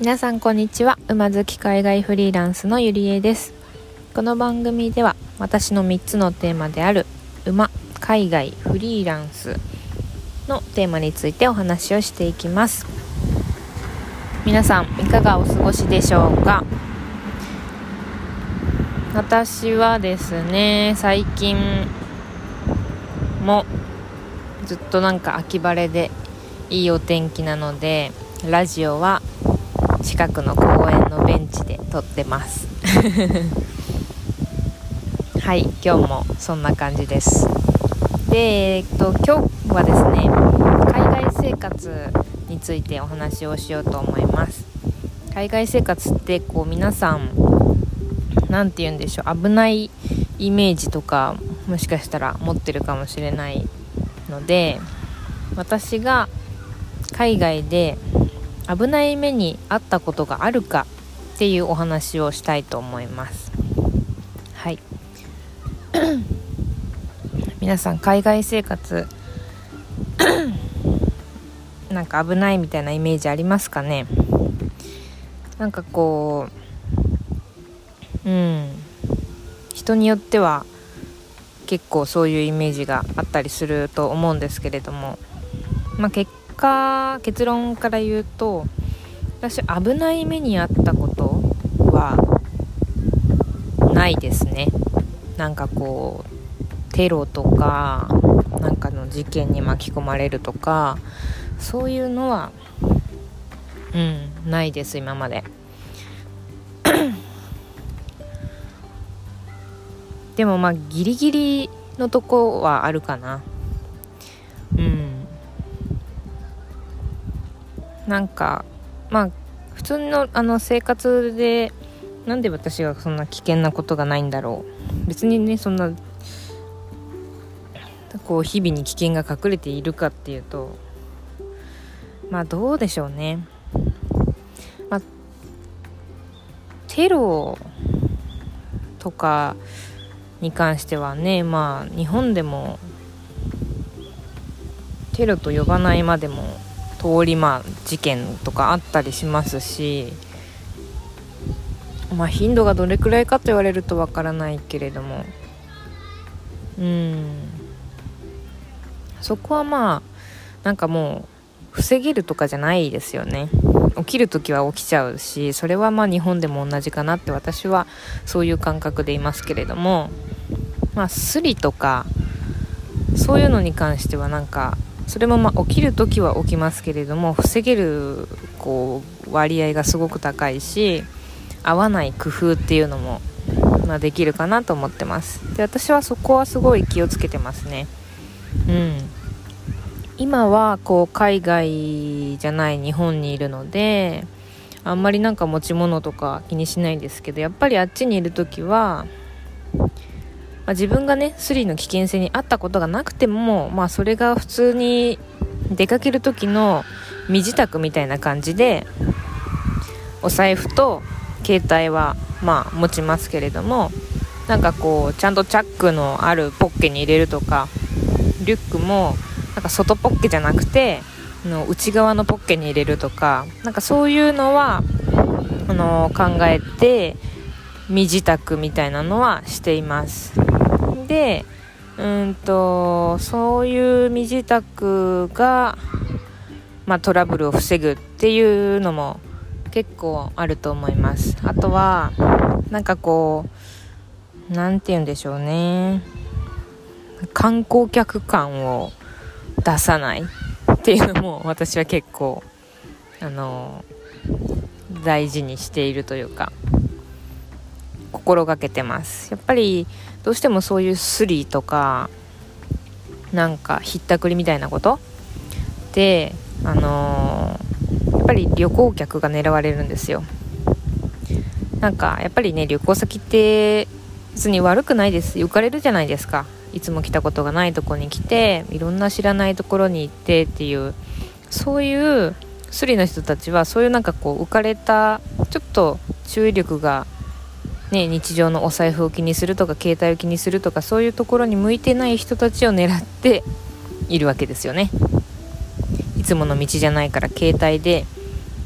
皆さんこんにちは。馬好き海外フリーランスのゆりえです。この番組では私の3つのテーマである馬海外フリーランスのテーマについてお話をしていきます。皆さんいかがお過ごしでしょうか？私はですね最近もずっとなんか秋晴れでいいお天気なのでラジオは近くの公園のベンチで撮ってます。はい今日もそんな感じです。でえっと今日はですね海外生活についてお話をしようと思います。海外生活ってこう皆さん何て言うんでしょう危ないイメージとかもしかしたら持ってるかもしれないので私が海外で危ない目に遭ったことがあるかっていうお話をしたいと思います。はい。皆さん海外生活 なんか危ないみたいなイメージありますかね？なんかこううん。人によっては結構そういうイメージがあったりすると思うんですけれども、まあ、結果結論から言うと私危ない目に遭ったことはないですね。なんかこうテロとかなんかの事件に巻き込まれるとかそういうのはうんないです今まで。でもまあギリギリのとこはあるかな。なんかまあ普通のあの生活でなんで私がそんな危険なことがないんだろう。別にねそんなこう日々に危険が隠れているかっていうとまあどうでしょうね。まあテロとかに関してはねまあ日本でもテロと呼ばないまでも通りまあ事件とかあったりしますしまあ頻度がどれくらいかと言われるとわからないけれども。うん。そこはまあなんかもう防げるとかじゃないですよね。起きる時は起きちゃうしそれはまあ日本でも同じかなって私はそういう感覚でいますけれども。まあスリとかそういうのに関してはなんかそれもま起きる時は起きますけれども防げるこう割合がすごく高いし合わない工夫っていうのも、まあ、できるかなと思ってます。で私はそこはすごい気をつけてますね。うん。今はこう海外じゃない日本にいるのであんまりなんか持ち物とか気にしないんですけどやっぱりあっちにいる時はまあ、自分がねスリの危険性にあったことがなくても、まあ、それが普通に出かける時の身支度みたいな感じでお財布と携帯はまあ持ちますけれどもなんかこうちゃんとチャックのあるポッケに入れるとかリュックもなんか外ポッケじゃなくての内側のポッケに入れるとかなんかそういうのはあの考えて身支度みたいなのはしています。でうんとそういう身支度が、まあ、トラブルを防ぐっていうのも結構あると思います。あとはなんかこう何て言うんでしょうね。観光客感を出さないっていうのも私は結構あの大事にしているというか心がけてます。やっぱりどうしてもそういうスリとかなんかひったくりみたいなこと？であのー、やっぱり旅行客が狙われるんですよ。なんかやっぱりね旅行先って別に悪くないです。浮かれるじゃないですか。いつも来たことがないとこに来ていろんな知らないところに行ってっていう。そういうスリの人たちはそういうなんかこう浮かれたちょっと注意力がね、日常のお財布を気にするとか携帯を気にするとかそういうところに向いてない人たちを狙っているわけですよね。いつもの道じゃないから携帯で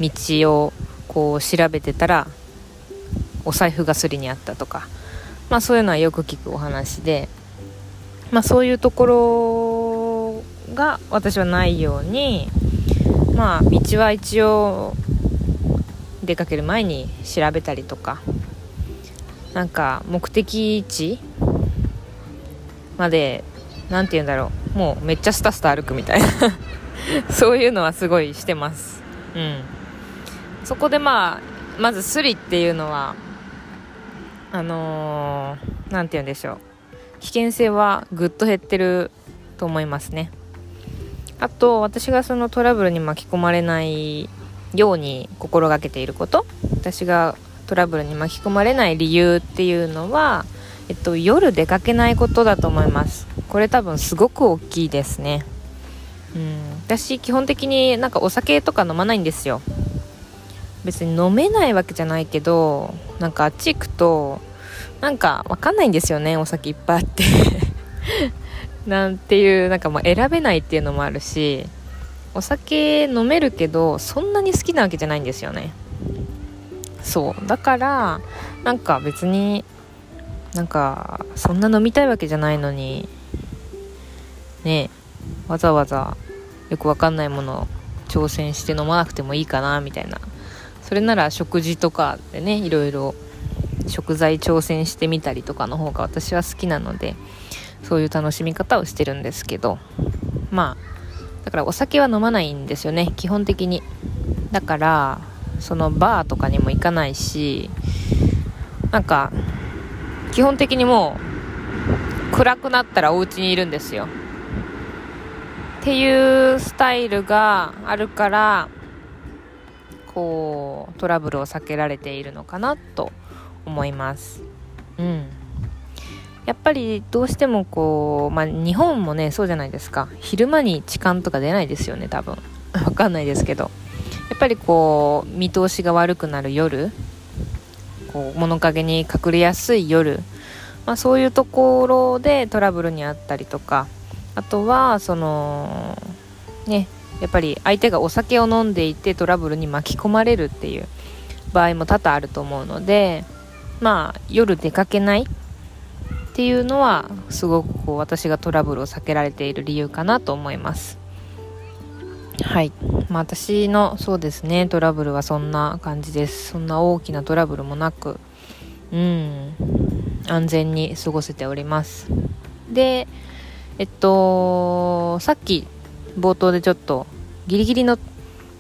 道をこう調べてたらお財布がすりにあったとか、まあ、そういうのはよく聞くお話で、まあ、そういうところが私はないようにまあ道は一応出かける前に調べたりとかなんか目的地まで何て言うんだろうもうめっちゃスタスタ歩くみたいな。そういうのはすごいしてます。うん。そこでまあまずスリっていうのはあの何、ー、て言うんでしょう。危険性はぐっと減ってると思いますね。あと私がそのトラブルに巻き込まれないように心がけていること。私がトラブルに巻き込まれない理由っていうのは、えっと、夜出かけないことだと思います。これ多分すごく大きいですね。うん。私基本的になんかお酒とか飲まないんですよ。別に飲めないわけじゃないけどなんかあっち行くとなんかわかんないんですよねお酒いっぱいあって。なんていうなんかもう選べないっていうのもあるしお酒飲めるけどそんなに好きなわけじゃないんですよね。そう。だからなんか別になんかそんな飲みたいわけじゃないのにねわざわざよくわかんないものを挑戦して飲まなくてもいいかなみたいな。それなら食事とかでねいろいろ食材挑戦してみたりとかの方が私は好きなのでそういう楽しみ方をしてるんですけど。まあだからお酒は飲まないんですよね基本的に。だからそのバーとかにも行かないしなんか基本的にもう暗くなったらお家にいるんですよ。っていうスタイルがあるからこうトラブルを避けられているのかなと思います。うん。やっぱりどうしてもこう、まあ、日本もねそうじゃないですか。昼間に痴漢とか出ないですよね多分。わかんないですけど。やっぱりこう見通しが悪くなる夜こう物陰に隠れやすい夜、まあ、そういうところでトラブルにあったりとかあとはそのねやっぱり相手がお酒を飲んでいてトラブルに巻き込まれるっていう場合も多々あると思うのでまあ夜出かけないっていうのはすごくこう私がトラブルを避けられている理由かなと思います。はい、まあ、私のそうですねトラブルはそんな感じです。そんな大きなトラブルもなくうん。安全に過ごせております。でえっとさっき冒頭でちょっとギリギリの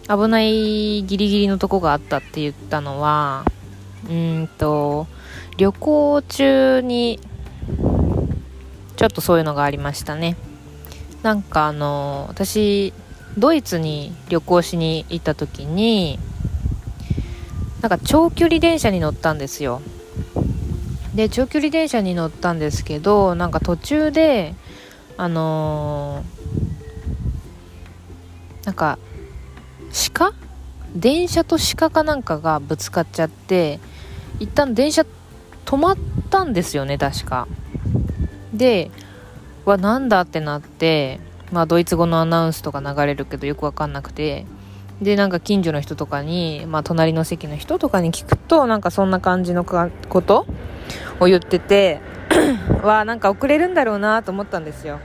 危ないギリギリのとこがあったって言ったのはうんと旅行中にちょっとそういうのがありましたね。なんかあの私ドイツに旅行しに行った時になんか長距離電車に乗ったんですよ。で長距離電車に乗ったんですけどなんか途中であのー、なんか鹿？電車と鹿かなんかがぶつかっちゃって一旦電車止まったんですよね確か。でわなんだってなってまあドイツ語のアナウンスとか流れるけどよくわかんなくて。でなんか近所の人とかに、まあ、隣の席の人とかに聞くとなんかそんな感じのことを言ってて わなんか遅れるんだろうなと思ったんですよ。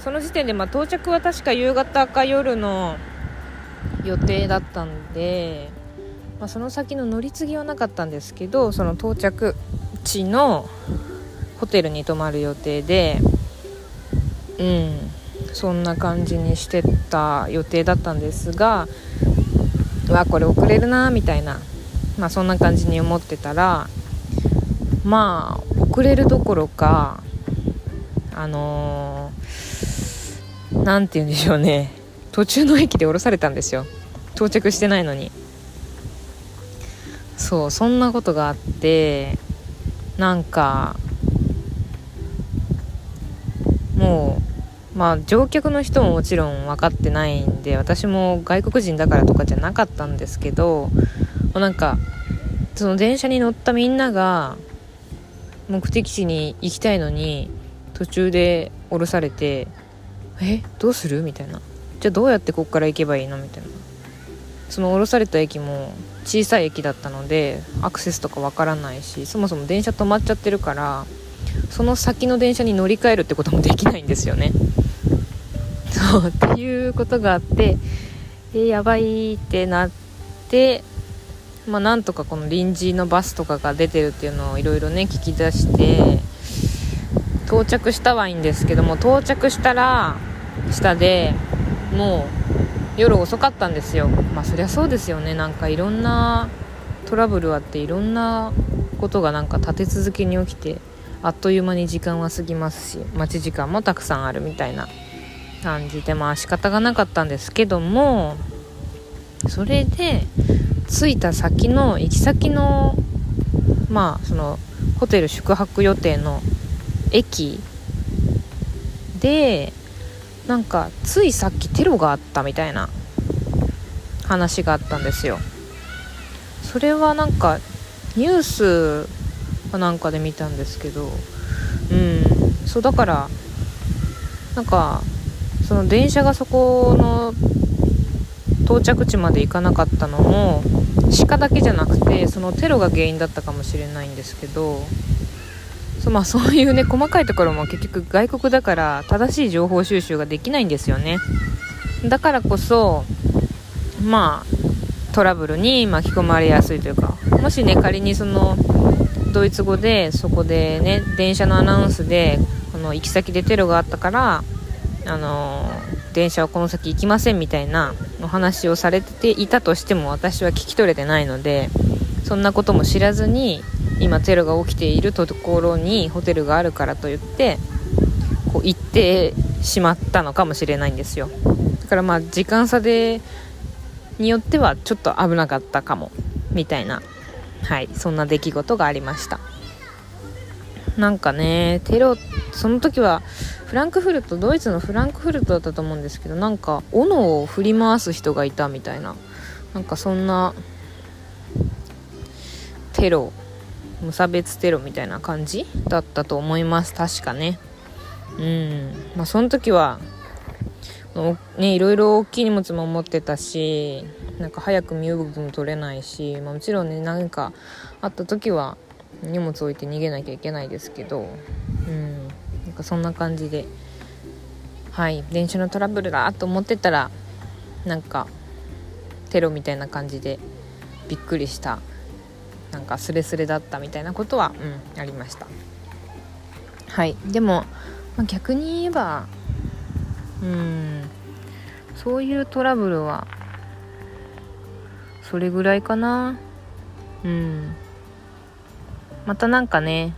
その時点で、まあ、到着は確か夕方か夜の予定だったんで、まあ、その先の乗り継ぎはなかったんですけどその到着地のホテルに泊まる予定でうん。そんな感じにしてた予定だったんですがうわこれ遅れるなみたいなまあそんな感じに思ってたらまあ遅れるどころかあの何、ー、て言うんでしょうね。途中の駅で降ろされたんですよ。到着してないのに。そうそんなことがあってなんかもうまあ乗客の人ももちろん分かってないんで私も外国人だからとかじゃなかったんですけどなんかその電車に乗ったみんなが目的地に行きたいのに途中で降ろされてえどうする？みたいな。じゃあどうやってこっから行けばいいの？みたいな。その降ろされた駅も小さい駅だったのでアクセスとかわからないしそもそも電車止まっちゃってるからその先の電車に乗り換えるってこともできないんですよね。っていうことがあってえやばいってなってまあ、なんとかこの臨時のバスとかが出てるっていうのをいろいろね聞き出して到着したはいいんですけども到着したら下でもう夜遅かったんですよ。まあそりゃそうですよね。なんかいろんなトラブルあっていろんなことがなんか立て続けに起きてあっという間に時間は過ぎますし待ち時間もたくさんあるみたいな感じでまあ仕方がなかったんですけどもそれで着いた先の行き先のまあそのホテル宿泊予定の駅でなんかついさっきテロがあったみたいな話があったんですよ。それはなんかニュースかなんかで見たんですけどうん。そうだからなんかその電車がそこの到着地まで行かなかったのも鹿だけじゃなくてそのテロが原因だったかもしれないんですけどそ,、まあ、そういうね細かいところも結局外国だから正しい情報収集ができないんですよね。だからこそまあトラブルに巻き込まれやすいというかもしね仮にそのドイツ語でそこでね電車のアナウンスでこの行き先でテロがあったからあの電車はこの先行きませんみたいなお話をされていたとしても私は聞き取れてないのでそんなことも知らずに今テロが起きているところにホテルがあるからと言ってこう行ってしまったのかもしれないんですよ。だからまあ時間差でによってはちょっと危なかったかもみたいなはいそんな出来事がありました。なんかねテロその時はフランクフルトドイツのフランクフルトだったと思うんですけどなんか斧を振り回す人がいたみたいななんかそんなテロ無差別テロみたいな感じだったと思います確かね。うん。まあその時はねいろいろ大きい荷物も持ってたしなんか早く身動きも取れないし、まあ、もちろんね何かあった時は荷物置いて逃げなきゃいけないですけどうんなんかそんな感じではい電車のトラブルだと思ってたらなんかテロみたいな感じでびっくりしたなんかスレスレだったみたいなことは、うん、ありました。はいでも、まあ、逆に言えばうんそういうトラブルはそれぐらいかな。うん。またなんかね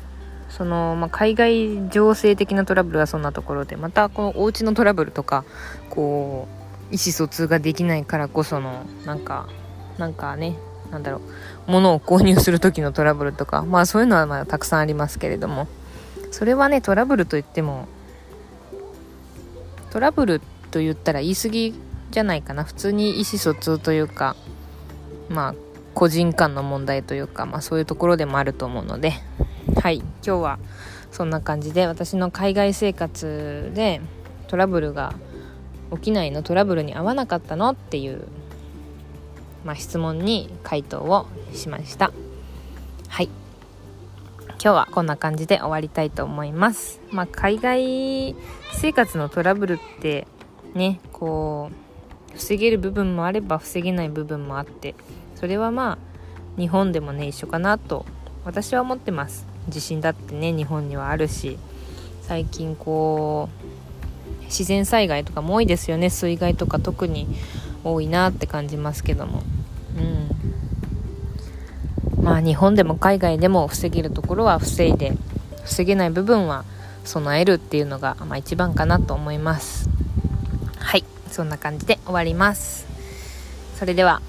その、まあ、海外情勢的なトラブルはそんなところでまたこのお家のトラブルとかこう意思疎通ができないからこそのなんかなんかねなんだろう物を購入する時のトラブルとかまあそういうのはまだたくさんありますけれども。それはねトラブルといってもトラブルと言ったら言い過ぎじゃないかな。普通に意思疎通というかまあ個人間の問題というか、まあ、そういうところでもあると思うのではい今日はそんな感じで私の海外生活でトラブルが起きないのトラブルに合わなかったのっていう、まあ、質問に回答をしました。はい。今日はこんな感じで終わりたいと思います。まあ、海外生活のトラブルってねこう防げる部分もあれば防げない部分もあってそれはまあ日本でもね一緒かなと私は思ってます。地震だってね日本にはあるし最近こう自然災害とかも多いですよね。水害とか特に多いなって感じますけども。うん。まあ日本でも海外でも防げるところは防いで防げない部分は備えるっていうのが、まあ、一番かなと思います。はい。そんな感じで終わります。それでは。